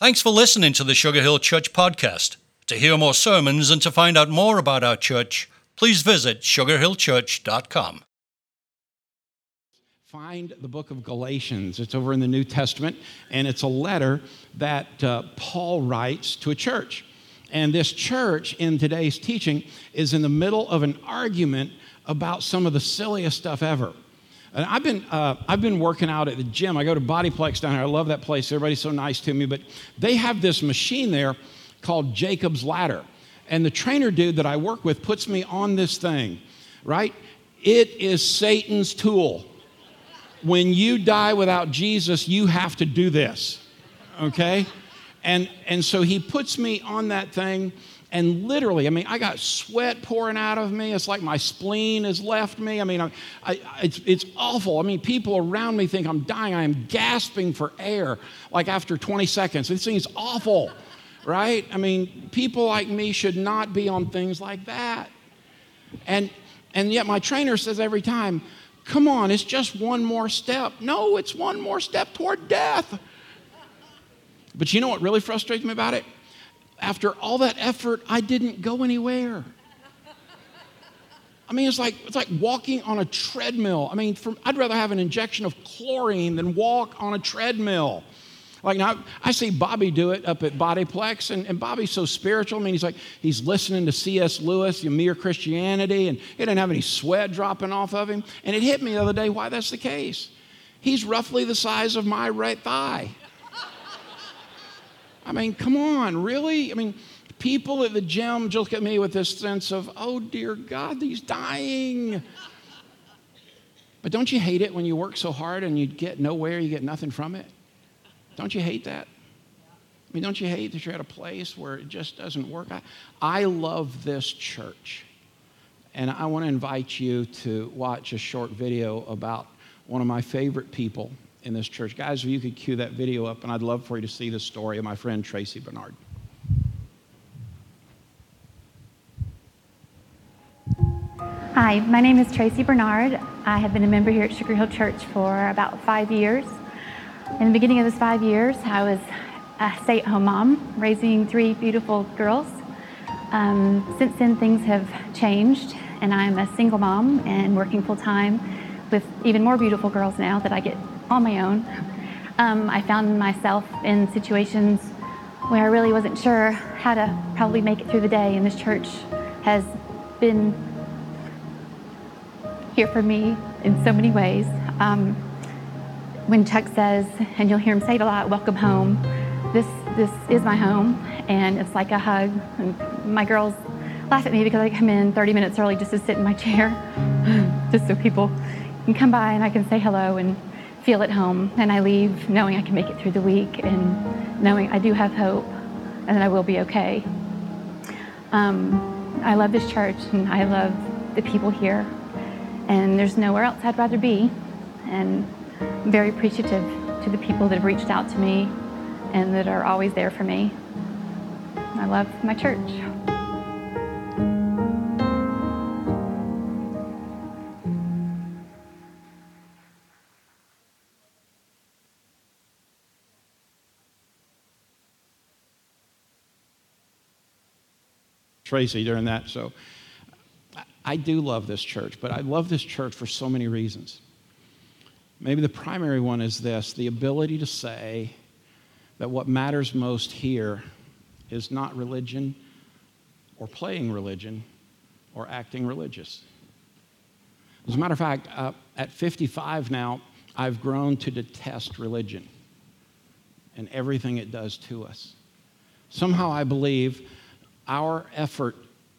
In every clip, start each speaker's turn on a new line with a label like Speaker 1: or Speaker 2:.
Speaker 1: Thanks for listening to the Sugar Hill Church podcast. To hear more sermons and to find out more about our church, please visit sugarhillchurch.com.
Speaker 2: Find the book of Galatians. It's over in the New Testament, and it's a letter that uh, Paul writes to a church. And this church in today's teaching is in the middle of an argument about some of the silliest stuff ever. And I've been, uh, I've been working out at the gym. I go to Bodyplex down here. I love that place. Everybody's so nice to me. But they have this machine there called Jacob's Ladder. And the trainer dude that I work with puts me on this thing, right? It is Satan's tool. When you die without Jesus, you have to do this, okay? And, and so he puts me on that thing and literally, I mean, I got sweat pouring out of me. It's like my spleen has left me. I mean, I, I, it's, it's awful. I mean, people around me think I'm dying. I am gasping for air like after 20 seconds. Thing is awful, right? I mean, people like me should not be on things like that. And, and yet, my trainer says every time, come on, it's just one more step. No, it's one more step toward death. But you know what really frustrates me about it? After all that effort, I didn't go anywhere. I mean, it's like, it's like walking on a treadmill. I mean, from, I'd rather have an injection of chlorine than walk on a treadmill. Like now, I see Bobby do it up at Bodyplex, and, and Bobby's so spiritual. I mean, he's like, he's listening to C.S. Lewis, the Mere Christianity, and he didn't have any sweat dropping off of him. And it hit me the other day why that's the case. He's roughly the size of my right thigh. I mean, come on, really? I mean, people at the gym just look at me with this sense of, oh dear God, he's dying. But don't you hate it when you work so hard and you get nowhere, you get nothing from it? Don't you hate that? I mean, don't you hate that you're at a place where it just doesn't work? I, I love this church. And I want to invite you to watch a short video about one of my favorite people in this church. Guys, if you could cue that video up, and I'd love for you to see the story of my friend Tracy Bernard.
Speaker 3: Hi, my name is Tracy Bernard. I have been a member here at Sugar Hill Church for about five years. In the beginning of those five years, I was a stay at home mom raising three beautiful girls. Um, since then, things have changed, and I'm a single mom and working full time with even more beautiful girls now that I get on my own. Um, I found myself in situations where I really wasn't sure how to probably make it through the day, and this church has been here for me in so many ways. Um, when Chuck says, and you'll hear him say it a lot, welcome home, this, this is my home, and it's like a hug. And my girls laugh at me because I come in 30 minutes early just to sit in my chair, just so people can come by and I can say hello and feel at home. And I leave knowing I can make it through the week and knowing I do have hope and that I will be okay. Um, I love this church and I love the people here. And there's nowhere else I'd rather be. And I'm very appreciative to the people that have reached out to me and that are always there for me. I love my church.
Speaker 2: Tracy during that. So I do love this church, but I love this church for so many reasons. Maybe the primary one is this the ability to say that what matters most here is not religion or playing religion or acting religious. As a matter of fact, uh, at 55 now, I've grown to detest religion and everything it does to us. Somehow I believe our effort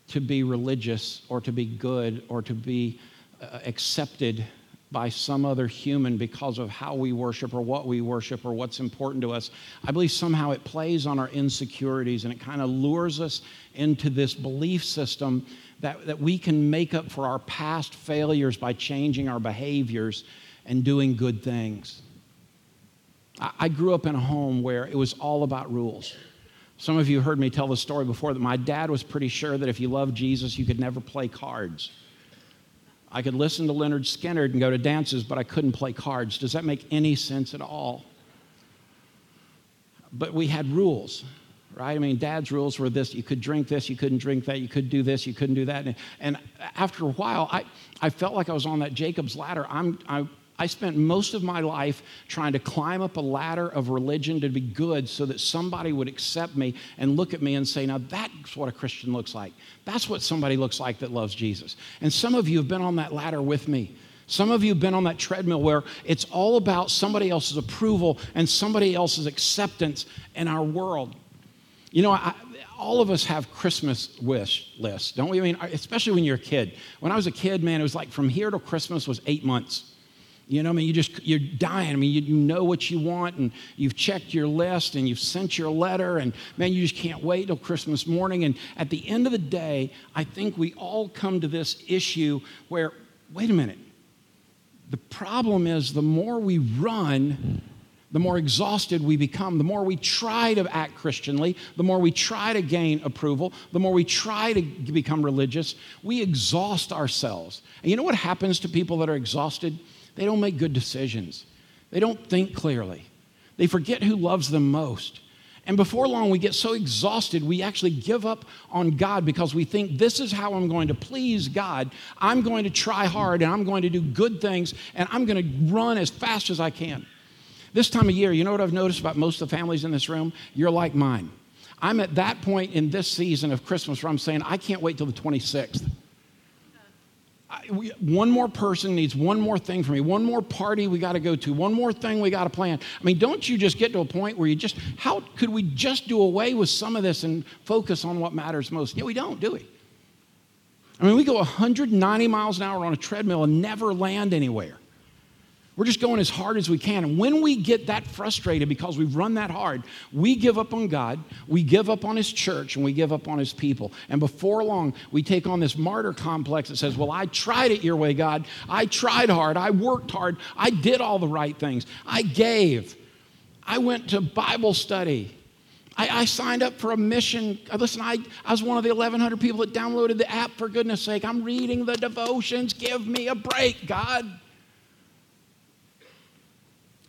Speaker 2: to be religious or to be good or to be uh, accepted by some other human because of how we worship or what we worship or what's important to us, I believe somehow it plays on our insecurities and it kind of lures us into this belief system that, that we can make up for our past failures by changing our behaviors and doing good things. I, I grew up in a home where it was all about rules. Some of you heard me tell the story before that my dad was pretty sure that if you loved Jesus, you could never play cards. I could listen to Lynyrd Skynyrd and go to dances, but I couldn't play cards. Does that make any sense at all? but we had rules, right? I mean, dad's rules were this you could drink this, you couldn't drink that, you could do this, you couldn't do that. And, after a while, I, I felt like I was on that Jacob's ladder. I'm, I, I spent most of my life trying to climb up a ladder of religion to be good so that somebody would accept me and look at me and say, Now that's what a Christian looks like. That's what somebody looks like that loves Jesus. And some of you have been on that ladder with me. Some of you have been on that treadmill where it's all about somebody else's approval and somebody else's acceptance in our world. You know, I, all of us have Christmas wish lists, don't we? I mean, especially when you're a kid. When I was a kid, man, it was like from here to Christmas was eight months. You know, I mean, you just, you're dying. I mean, you, you know what you want, and you've checked your list, and you've sent your letter, and man, you just can't wait till Christmas morning. And at the end of the day, I think we all come to this issue where, wait a minute, the problem is the more we run, the more exhausted we become, the more we try to act Christianly, the more we try to gain approval, the more we try to become religious, we exhaust ourselves. And you know what happens to people that are exhausted? They don't make good decisions. They don't think clearly. They forget who loves them most. And before long, we get so exhausted, we actually give up on God because we think this is how I'm going to please God. I'm going to try hard and I'm going to do good things and I'm going to run as fast as I can. This time of year, you know what I've noticed about most of the families in this room? You're like mine. I'm at that point in this season of Christmas where I'm saying, I can't wait till the 26th one more person needs one more thing for me, one more party we got to go to, one more thing we got to plan. I mean, don't you just get to a point where you just, how could we just do away with some of this and focus on what matters most? Yeah, we don't, do we? I mean, we go 190 miles an hour on a treadmill and never land anywhere. We're just going as hard as we can. And when we get that frustrated because we've run that hard, we give up on God, we give up on His church, and we give up on His people. And before long, we take on this martyr complex that says, Well, I tried it your way, God. I tried hard. I worked hard. I did all the right things. I gave. I went to Bible study. I, I, signed up for a mission. Uh, listen, I, I was one of the 1,100 people that downloaded the app, for goodness sake. I'm reading the devotions. Give me a break, God.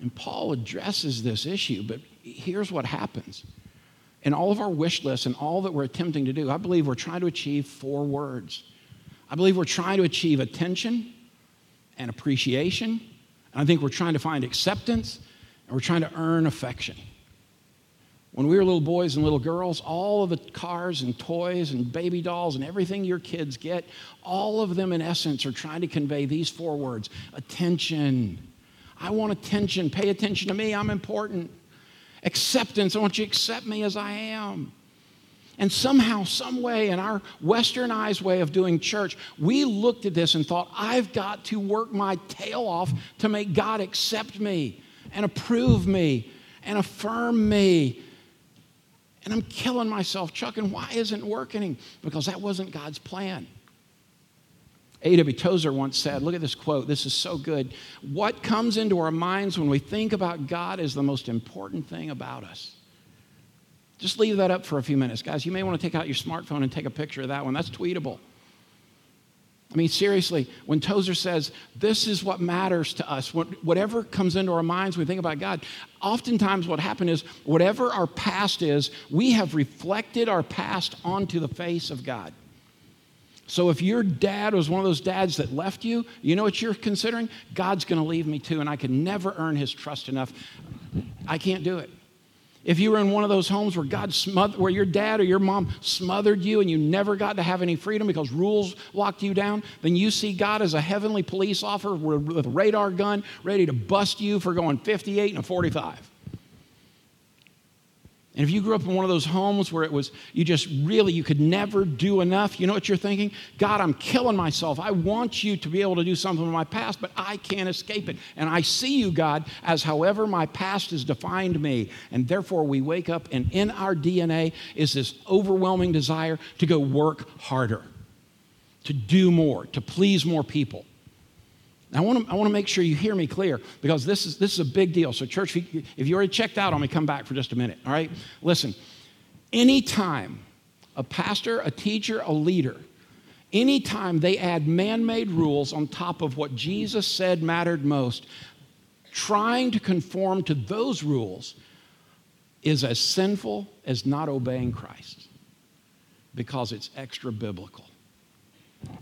Speaker 2: And Paul addresses this issue, but here's what happens. In all of our wish lists and all that we're attempting to do, I believe we're trying to achieve four words. I believe we're trying to achieve attention and appreciation. And I think we're trying to find acceptance and we're trying to earn affection. When we were little boys and little girls, all of the cars and toys and baby dolls and everything your kids get, all of them in essence are trying to convey these four words attention I want attention. Pay attention to me. I'm important. Acceptance. I want you to accept me as I am. And somehow, some way, in our westernized way of doing church, we looked at this and thought, I've got to work my tail off to make God accept me and approve me and affirm me. And I'm killing myself, Chuck, and why isn't working? Because that wasn't God's plan. A.W. Tozer once said, look at this quote, this is so good. What comes into our minds when we think about God is the most important thing about us. Just leave that up for a few minutes. Guys, you may want to take out your smartphone and take a picture of that one. That's tweetable. I mean, seriously, when Tozer says, this is what matters to us, whatever comes into our minds when we think about God, oftentimes what happens is, whatever our past is, we have reflected our past onto the face of God. So if your dad was one of those dads that left you, you know what you're considering? God's going to leave me too, and I can never earn his trust enough. I can't do it. If you were in one of those homes where God smothered, where your dad or your mom smothered you and you never got to have any freedom because rules locked you down, then you see God as a heavenly police officer with a radar gun ready to bust you for going 58 and a 45. And if you grew up in one of those homes where it was, you just really, you could never do enough, you know what you're thinking? God, I'm killing myself. I want you to be able to do something with my past, but I can't escape it. And I see you, God, as however my past has defined me. And therefore, we wake up, and in our DNA is this overwhelming desire to go work harder, to do more, to please more people. I want, to, I want to make sure you hear me clear because this is, this is a big deal. So, church, if you, if you already checked out on me, come back for just a minute, all right? Listen, anytime a pastor, a teacher, a leader, anytime they add man made rules on top of what Jesus said mattered most, trying to conform to those rules is as sinful as not obeying Christ because it's extra biblical.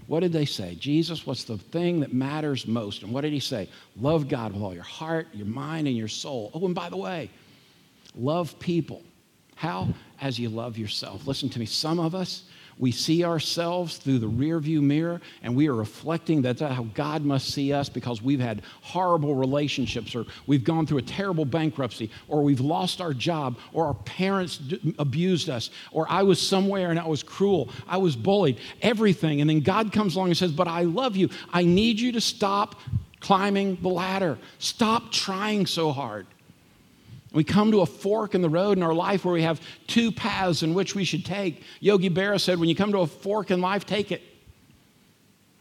Speaker 2: What did they say? Jesus, what's the thing that matters most? And what did he say? Love God with all your heart, your mind, and your soul. Oh, and by the way, love people. How? As you love yourself. Listen to me. Some of us, we see ourselves through the rearview mirror and we are reflecting that's how God must see us because we've had horrible relationships or we've gone through a terrible bankruptcy or we've lost our job or our parents d- abused us or I was somewhere and I was cruel, I was bullied, everything. And then God comes along and says, But I love you. I need you to stop climbing the ladder, stop trying so hard. We come to a fork in the road in our life where we have two paths in which we should take. Yogi Berra said, when you come to a fork in life, take it.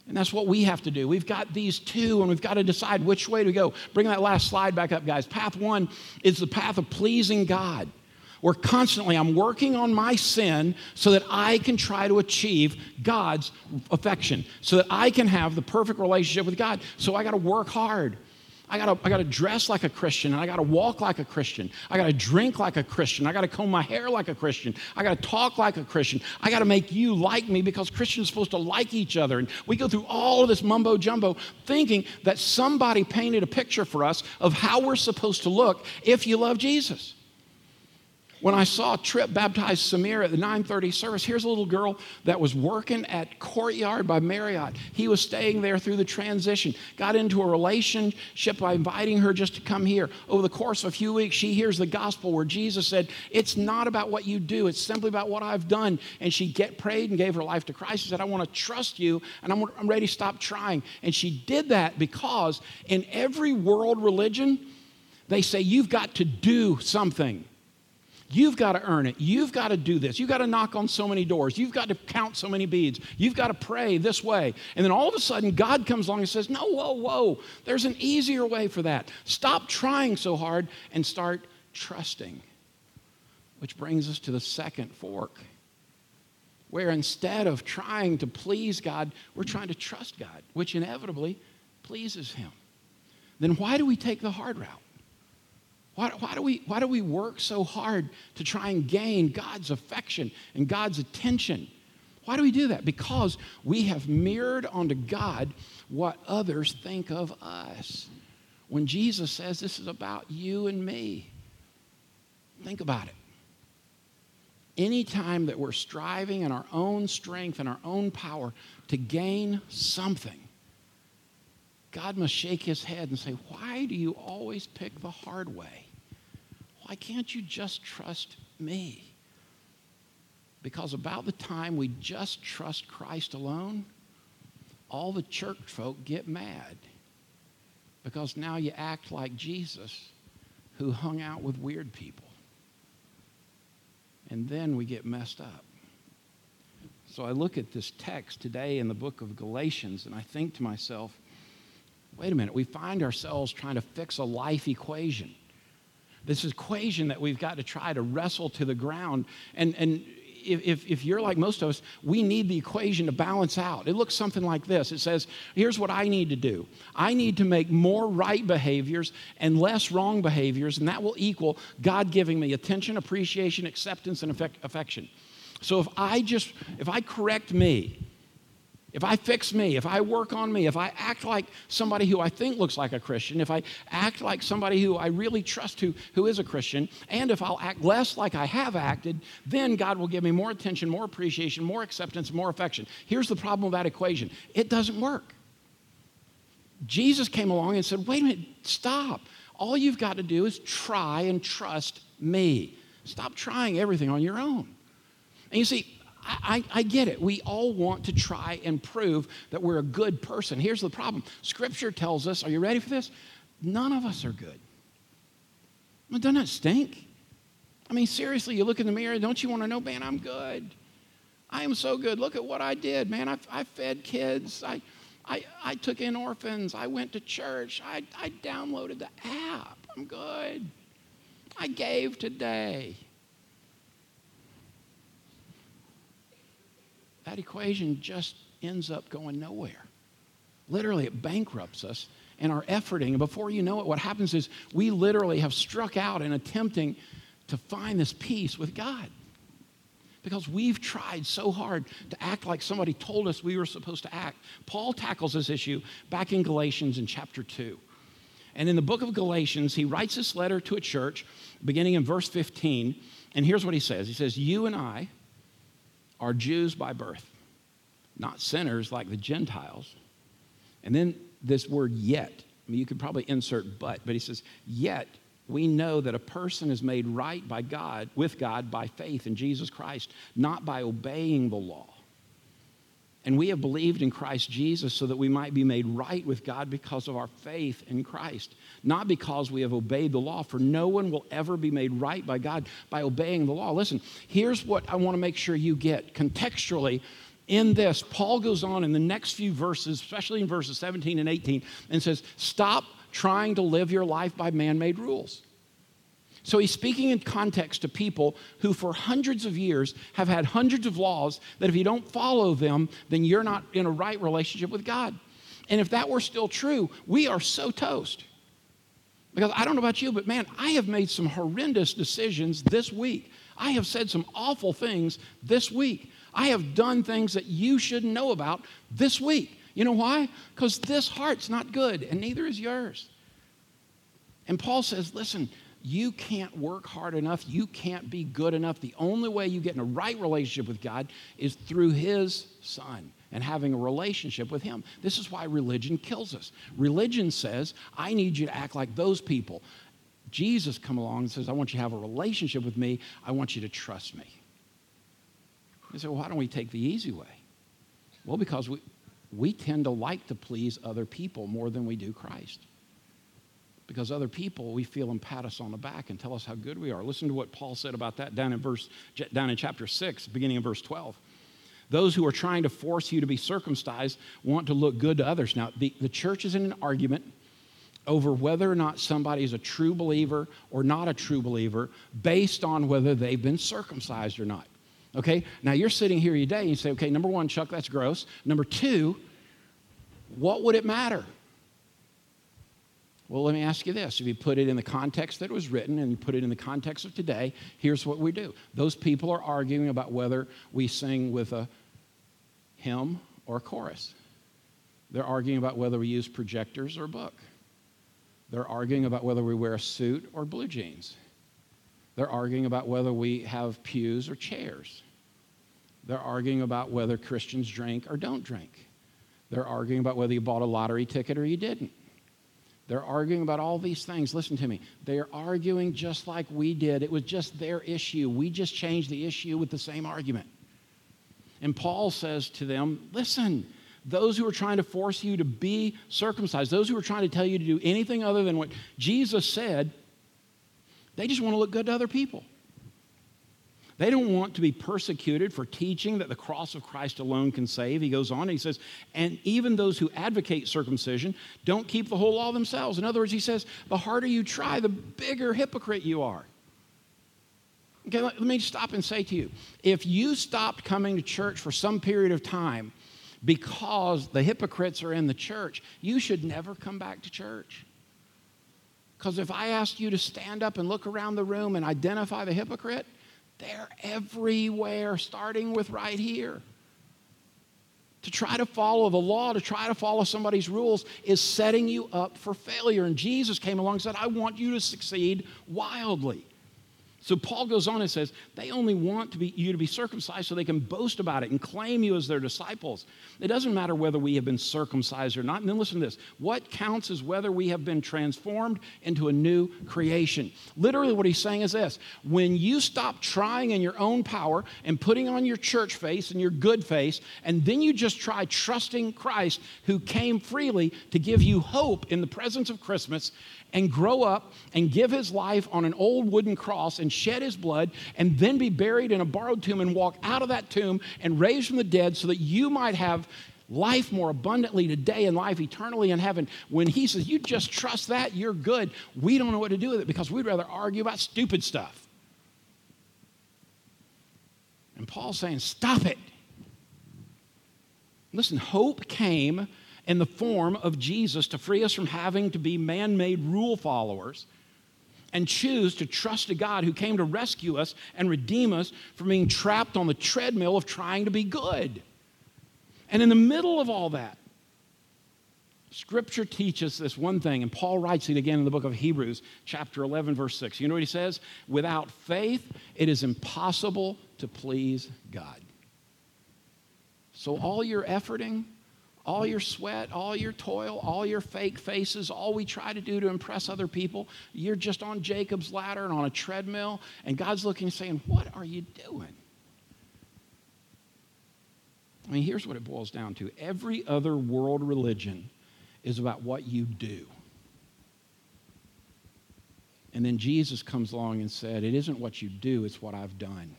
Speaker 2: And that's what we have to do. We've got these two, and we've got to decide which way to go. Bring that last slide back up, guys. Path one is the path of pleasing God, where constantly I'm working on my sin so that I can try to achieve God's affection, so that I can have the perfect relationship with God. So I got to work hard. I gotta, I gotta dress like a Christian, and I gotta walk like a Christian. I gotta drink like a Christian. I gotta comb my hair like a Christian. I gotta talk like a Christian. I gotta make you like me because Christians are supposed to like each other. And we go through all of this mumbo jumbo thinking that somebody painted a picture for us of how we're supposed to look if you love Jesus. When I saw Trip baptize Samir at the 9:30 service, here's a little girl that was working at Courtyard by Marriott. He was staying there through the transition. Got into a relationship by inviting her just to come here. Over the course of a few weeks, she hears the gospel where Jesus said, "It's not about what you do; it's simply about what I've done." And she get prayed and gave her life to Christ. She said, "I want to trust you, and I'm, I'm ready to stop trying." And she did that because in every world religion, they say you've got to do something. You've got to earn it. You've got to do this. You've got to knock on so many doors. You've got to count so many beads. You've got to pray this way. And then all of a sudden, God comes along and says, No, whoa, whoa. There's an easier way for that. Stop trying so hard and start trusting. Which brings us to the second fork, where instead of trying to please God, we're trying to trust God, which inevitably pleases Him. Then why do we take the hard route? Why, why, do we, why do we work so hard to try and gain God's affection and God's attention? Why do we do that? Because we have mirrored onto God what others think of us. When Jesus says this is about you and me, think about it. Anytime that we're striving in our own strength and our own power to gain something, God must shake his head and say, Why do you always pick the hard way? Why can't you just trust me? Because about the time we just trust Christ alone, all the church folk get mad. Because now you act like Jesus, who hung out with weird people. And then we get messed up. So I look at this text today in the book of Galatians and I think to myself, wait a minute, we find ourselves trying to fix a life equation. This equation that we've got to try to wrestle to the ground. And, and if, if you're like most of us, we need the equation to balance out. It looks something like this it says, here's what I need to do I need to make more right behaviors and less wrong behaviors, and that will equal God giving me attention, appreciation, acceptance, and affection. So if I just, if I correct me, if I fix me, if I work on me, if I act like somebody who I think looks like a Christian, if I act like somebody who I really trust who, who is a Christian, and if I'll act less like I have acted, then God will give me more attention, more appreciation, more acceptance, more affection. Here's the problem with that equation it doesn't work. Jesus came along and said, wait a minute, stop. All you've got to do is try and trust me. Stop trying everything on your own. And you see, I, I, get it. We all want to try and prove that we're a good person. Here's the problem Scripture tells us, are you ready for this? None of us are good. Well, doesn't that stink? I mean, seriously, you look in the mirror, don't you want to know, man, I'm good? I am so good. Look at what I did, man. I, I fed kids. I, I, I took in orphans. I went to church. I, I downloaded the app. I'm good. I gave today. That equation just ends up going nowhere. Literally, it bankrupts us and our efforting. And before you know it, what happens is we literally have struck out in attempting to find this peace with God. Because we've tried so hard to act like somebody told us we were supposed to act. Paul tackles this issue back in Galatians in chapter 2. And in the book of Galatians, he writes this letter to a church beginning in verse 15. And here's what he says He says, You and I are Jews by birth, not sinners like the Gentiles. And then this word yet, I mean, you could probably insert but, but he says, Yet we know that a person is made right by God, with God, by faith in Jesus Christ, not by obeying the law. And we have believed in Christ Jesus so that we might be made right with God because of our faith in Christ, not because we have obeyed the law, for no one will ever be made right by God by obeying the law. Listen, here's what I want to make sure you get contextually. In this, Paul goes on in the next few verses, especially in verses 17 and 18, and says, Stop trying to live your life by man made rules. So he's speaking in context to people who, for hundreds of years, have had hundreds of laws that if you don't follow them, then you're not in a right relationship with God. And if that were still true, we are so toast. Because I don't know about you, but man, I have made some horrendous decisions this week. I have said some awful things this week. I have done things that you shouldn't know about this week. You know why? Because this heart's not good, and neither is yours. And Paul says, listen, you can't work hard enough. You can't be good enough. The only way you get in a right relationship with God is through His Son and having a relationship with Him. This is why religion kills us. Religion says, I need you to act like those people. Jesus come along and says, I want you to have a relationship with me. I want you to trust me. You say, well, why don't we take the easy way? Well, because we, we tend to like to please other people more than we do Christ because other people we feel them pat us on the back and tell us how good we are. Listen to what Paul said about that down in verse down in chapter 6, beginning in verse 12. Those who are trying to force you to be circumcised want to look good to others. Now, the, the church is in an argument over whether or not somebody is a true believer or not a true believer based on whether they've been circumcised or not. Okay? Now you're sitting here today and you say, okay, number one, Chuck, that's gross. Number two, what would it matter? Well, let me ask you this. If you put it in the context that it was written and you put it in the context of today, here's what we do. Those people are arguing about whether we sing with a hymn or chorus. They're arguing about whether we use projectors or book. They're arguing about whether we wear a suit or blue jeans. They're arguing about whether we have pews or chairs. They're arguing about whether Christians drink or don't drink. They're arguing about whether you bought a lottery ticket or you didn't. They're arguing about all these things. Listen to me. They are arguing just like we did. It was just their issue. We just changed the issue with the same argument. And Paul says to them, Listen, those who are trying to force you to be circumcised, those who are trying to tell you to do anything other than what Jesus said, they just want to look good to other people. They don't want to be persecuted for teaching that the cross of Christ alone can save. He goes on and he says, and even those who advocate circumcision don't keep the whole law themselves. In other words, he says, the harder you try, the bigger hypocrite you are. Okay, let, me stop and say to you if you stopped coming to church for some period of time because the hypocrites are in the church, you should never come back to church. Because if I asked you to stand up and look around the room and identify the hypocrite, they're everywhere, starting with right here. To try to follow the law, to try to follow somebody's rules, is setting you up for failure. And Jesus came along and said, I want you to succeed wildly. So Paul goes on and says, they only want to be, you to be circumcised so they can boast about it and claim you as their disciples. It doesn't matter whether we have been circumcised or not. And then listen to this what counts is whether we have been transformed into a new creation. Literally, what he's saying is this when you stop trying in your own power and putting on your church face and your good face, and then you just try trusting Christ who came freely to give you hope in the presence of Christmas, and grow up and give his life on an old wooden cross and shed his blood and then be buried in a borrowed tomb and walk out of that tomb and raised from the dead so that you might have life more abundantly today and life eternally in heaven. When he says, You just trust that, you're good, we don't know what to do with it because we'd rather argue about stupid stuff. And Paul's saying, Stop it. Listen, hope came in the form of Jesus to free us from having to be man made rule followers and choose to trust a God who came to rescue us and redeem us from being trapped on the treadmill of trying to be good. And in the middle of all that, Scripture teaches this one thing, and Paul writes it again in the book of Hebrews, chapter 11, verse 6. You know what he says? Without faith, it is impossible to please God. So, all your efforting, all your sweat, all your toil, all your fake faces, all we try to do to impress other people, you're just on Jacob's ladder and on a treadmill, and God's looking and saying, What are you doing? I mean, here's what it boils down to every other world religion is about what you do. And then Jesus comes along and said, It isn't what you do, it's what I've done.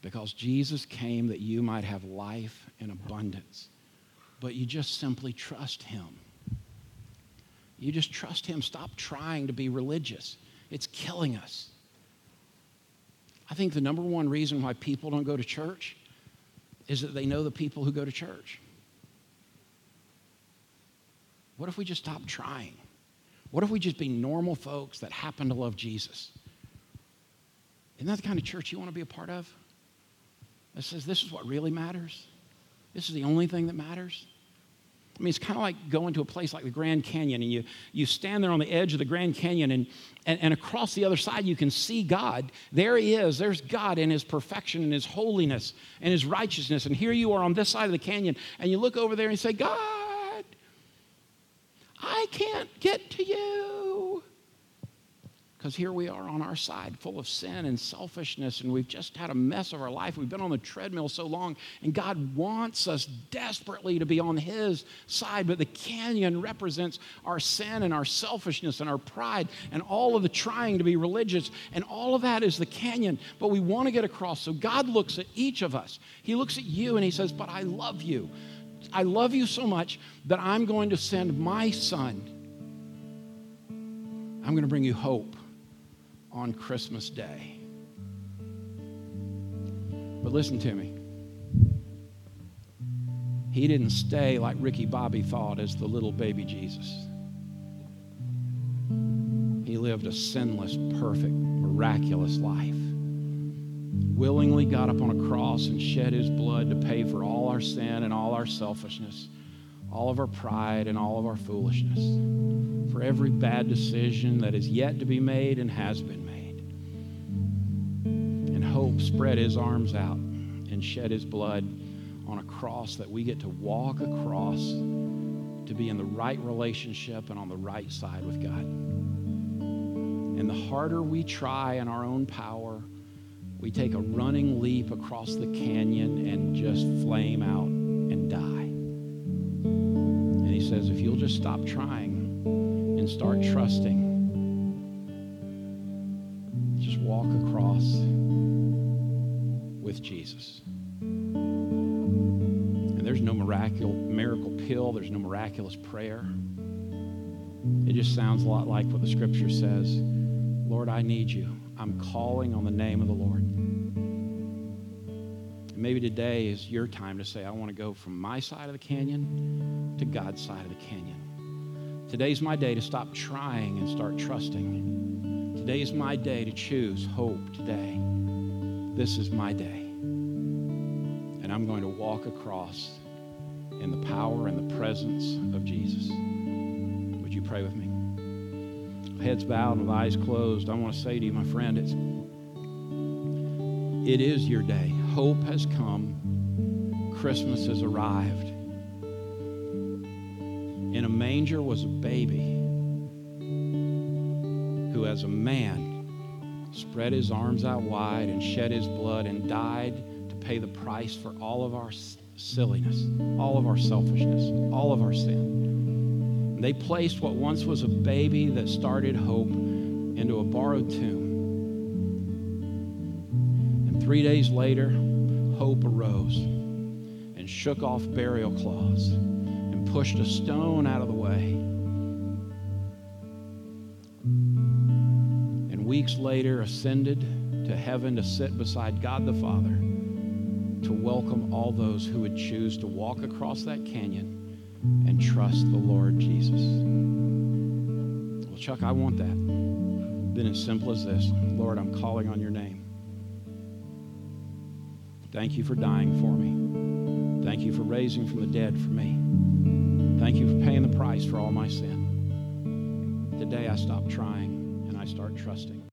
Speaker 2: Because Jesus came that you might have life in abundance. But you just simply trust Him. You just trust Him. Stop trying to be religious, it's killing us. I think the number one reason why people don't go to church is that they know the people who go to church. What if we just stop trying? What if we just be normal folks that happen to love Jesus? Isn't that the kind of church you want to be a part of? That says this is what really matters? This is the only thing that matters? I mean, it's kind of like going to a place like the Grand Canyon, and you, you stand there on the edge of the Grand Canyon, and, and, and across the other side, you can see God. There He is. There's God in His perfection and His holiness and His righteousness. And here you are on this side of the canyon, and you look over there and you say, God, I can't get to you. Because here we are on our side, full of sin and selfishness, and we've just had a mess of our life. We've been on the treadmill so long, and God wants us desperately to be on His side. But the canyon represents our sin and our selfishness and our pride and all of the trying to be religious, and all of that is the canyon. But we want to get across. So God looks at each of us. He looks at you and He says, But I love you. I love you so much that I'm going to send my son. I'm going to bring you hope on Christmas Day. But listen to me. He didn't stay like Ricky Bobby thought as the little baby Jesus. He lived a sinless, perfect, miraculous life willingly got up on a cross and shed his blood to pay for all our sin and all our selfishness, all of our pride and all of our foolishness, for every bad decision that is yet to be made and has been hope spread his arms out and shed his blood on a cross that we get to walk across to be in the right relationship and on the right side with God. And the harder we try in our own power, we take a running leap across the canyon and just flame out and die. And he says, if you'll just stop trying and start trusting, just walk across with Jesus. And there's no miracle, miracle pill, there's no miraculous prayer. It just sounds a lot like what the scripture says Lord, I need you. I'm calling on the name of the Lord. And maybe today is your time to say, I want to go from my side of the canyon to God's side of the canyon. Today's my day to stop trying and start trusting. Today is my day to choose hope today. This is my day. I'm going to walk across in the power and the presence of Jesus. Would you pray with me? heads bowed and eyes closed, I want to say to you, my friend, it's, it is your day. Hope has come. Christmas has arrived. In a manger was a baby who, as a man, spread his arms out wide and shed his blood and died pay the price for all of our silliness, all of our selfishness, all of our sin. They placed what once was a baby that started hope into a borrowed tomb. And three days later, hope arose and shook off burial cloths and pushed a stone out of the way. And weeks later, ascended to heaven to sit beside God the Father welcome all those who would choose to walk across that canyon and trust the Lord Jesus. Well, Chuck, I want that. been as simple as this Lord, I'm calling on your name. Thank you for dying for me. Thank you for raising from the dead for me. Thank you for paying the price for all my sin. Today I stop trying and I start trusting.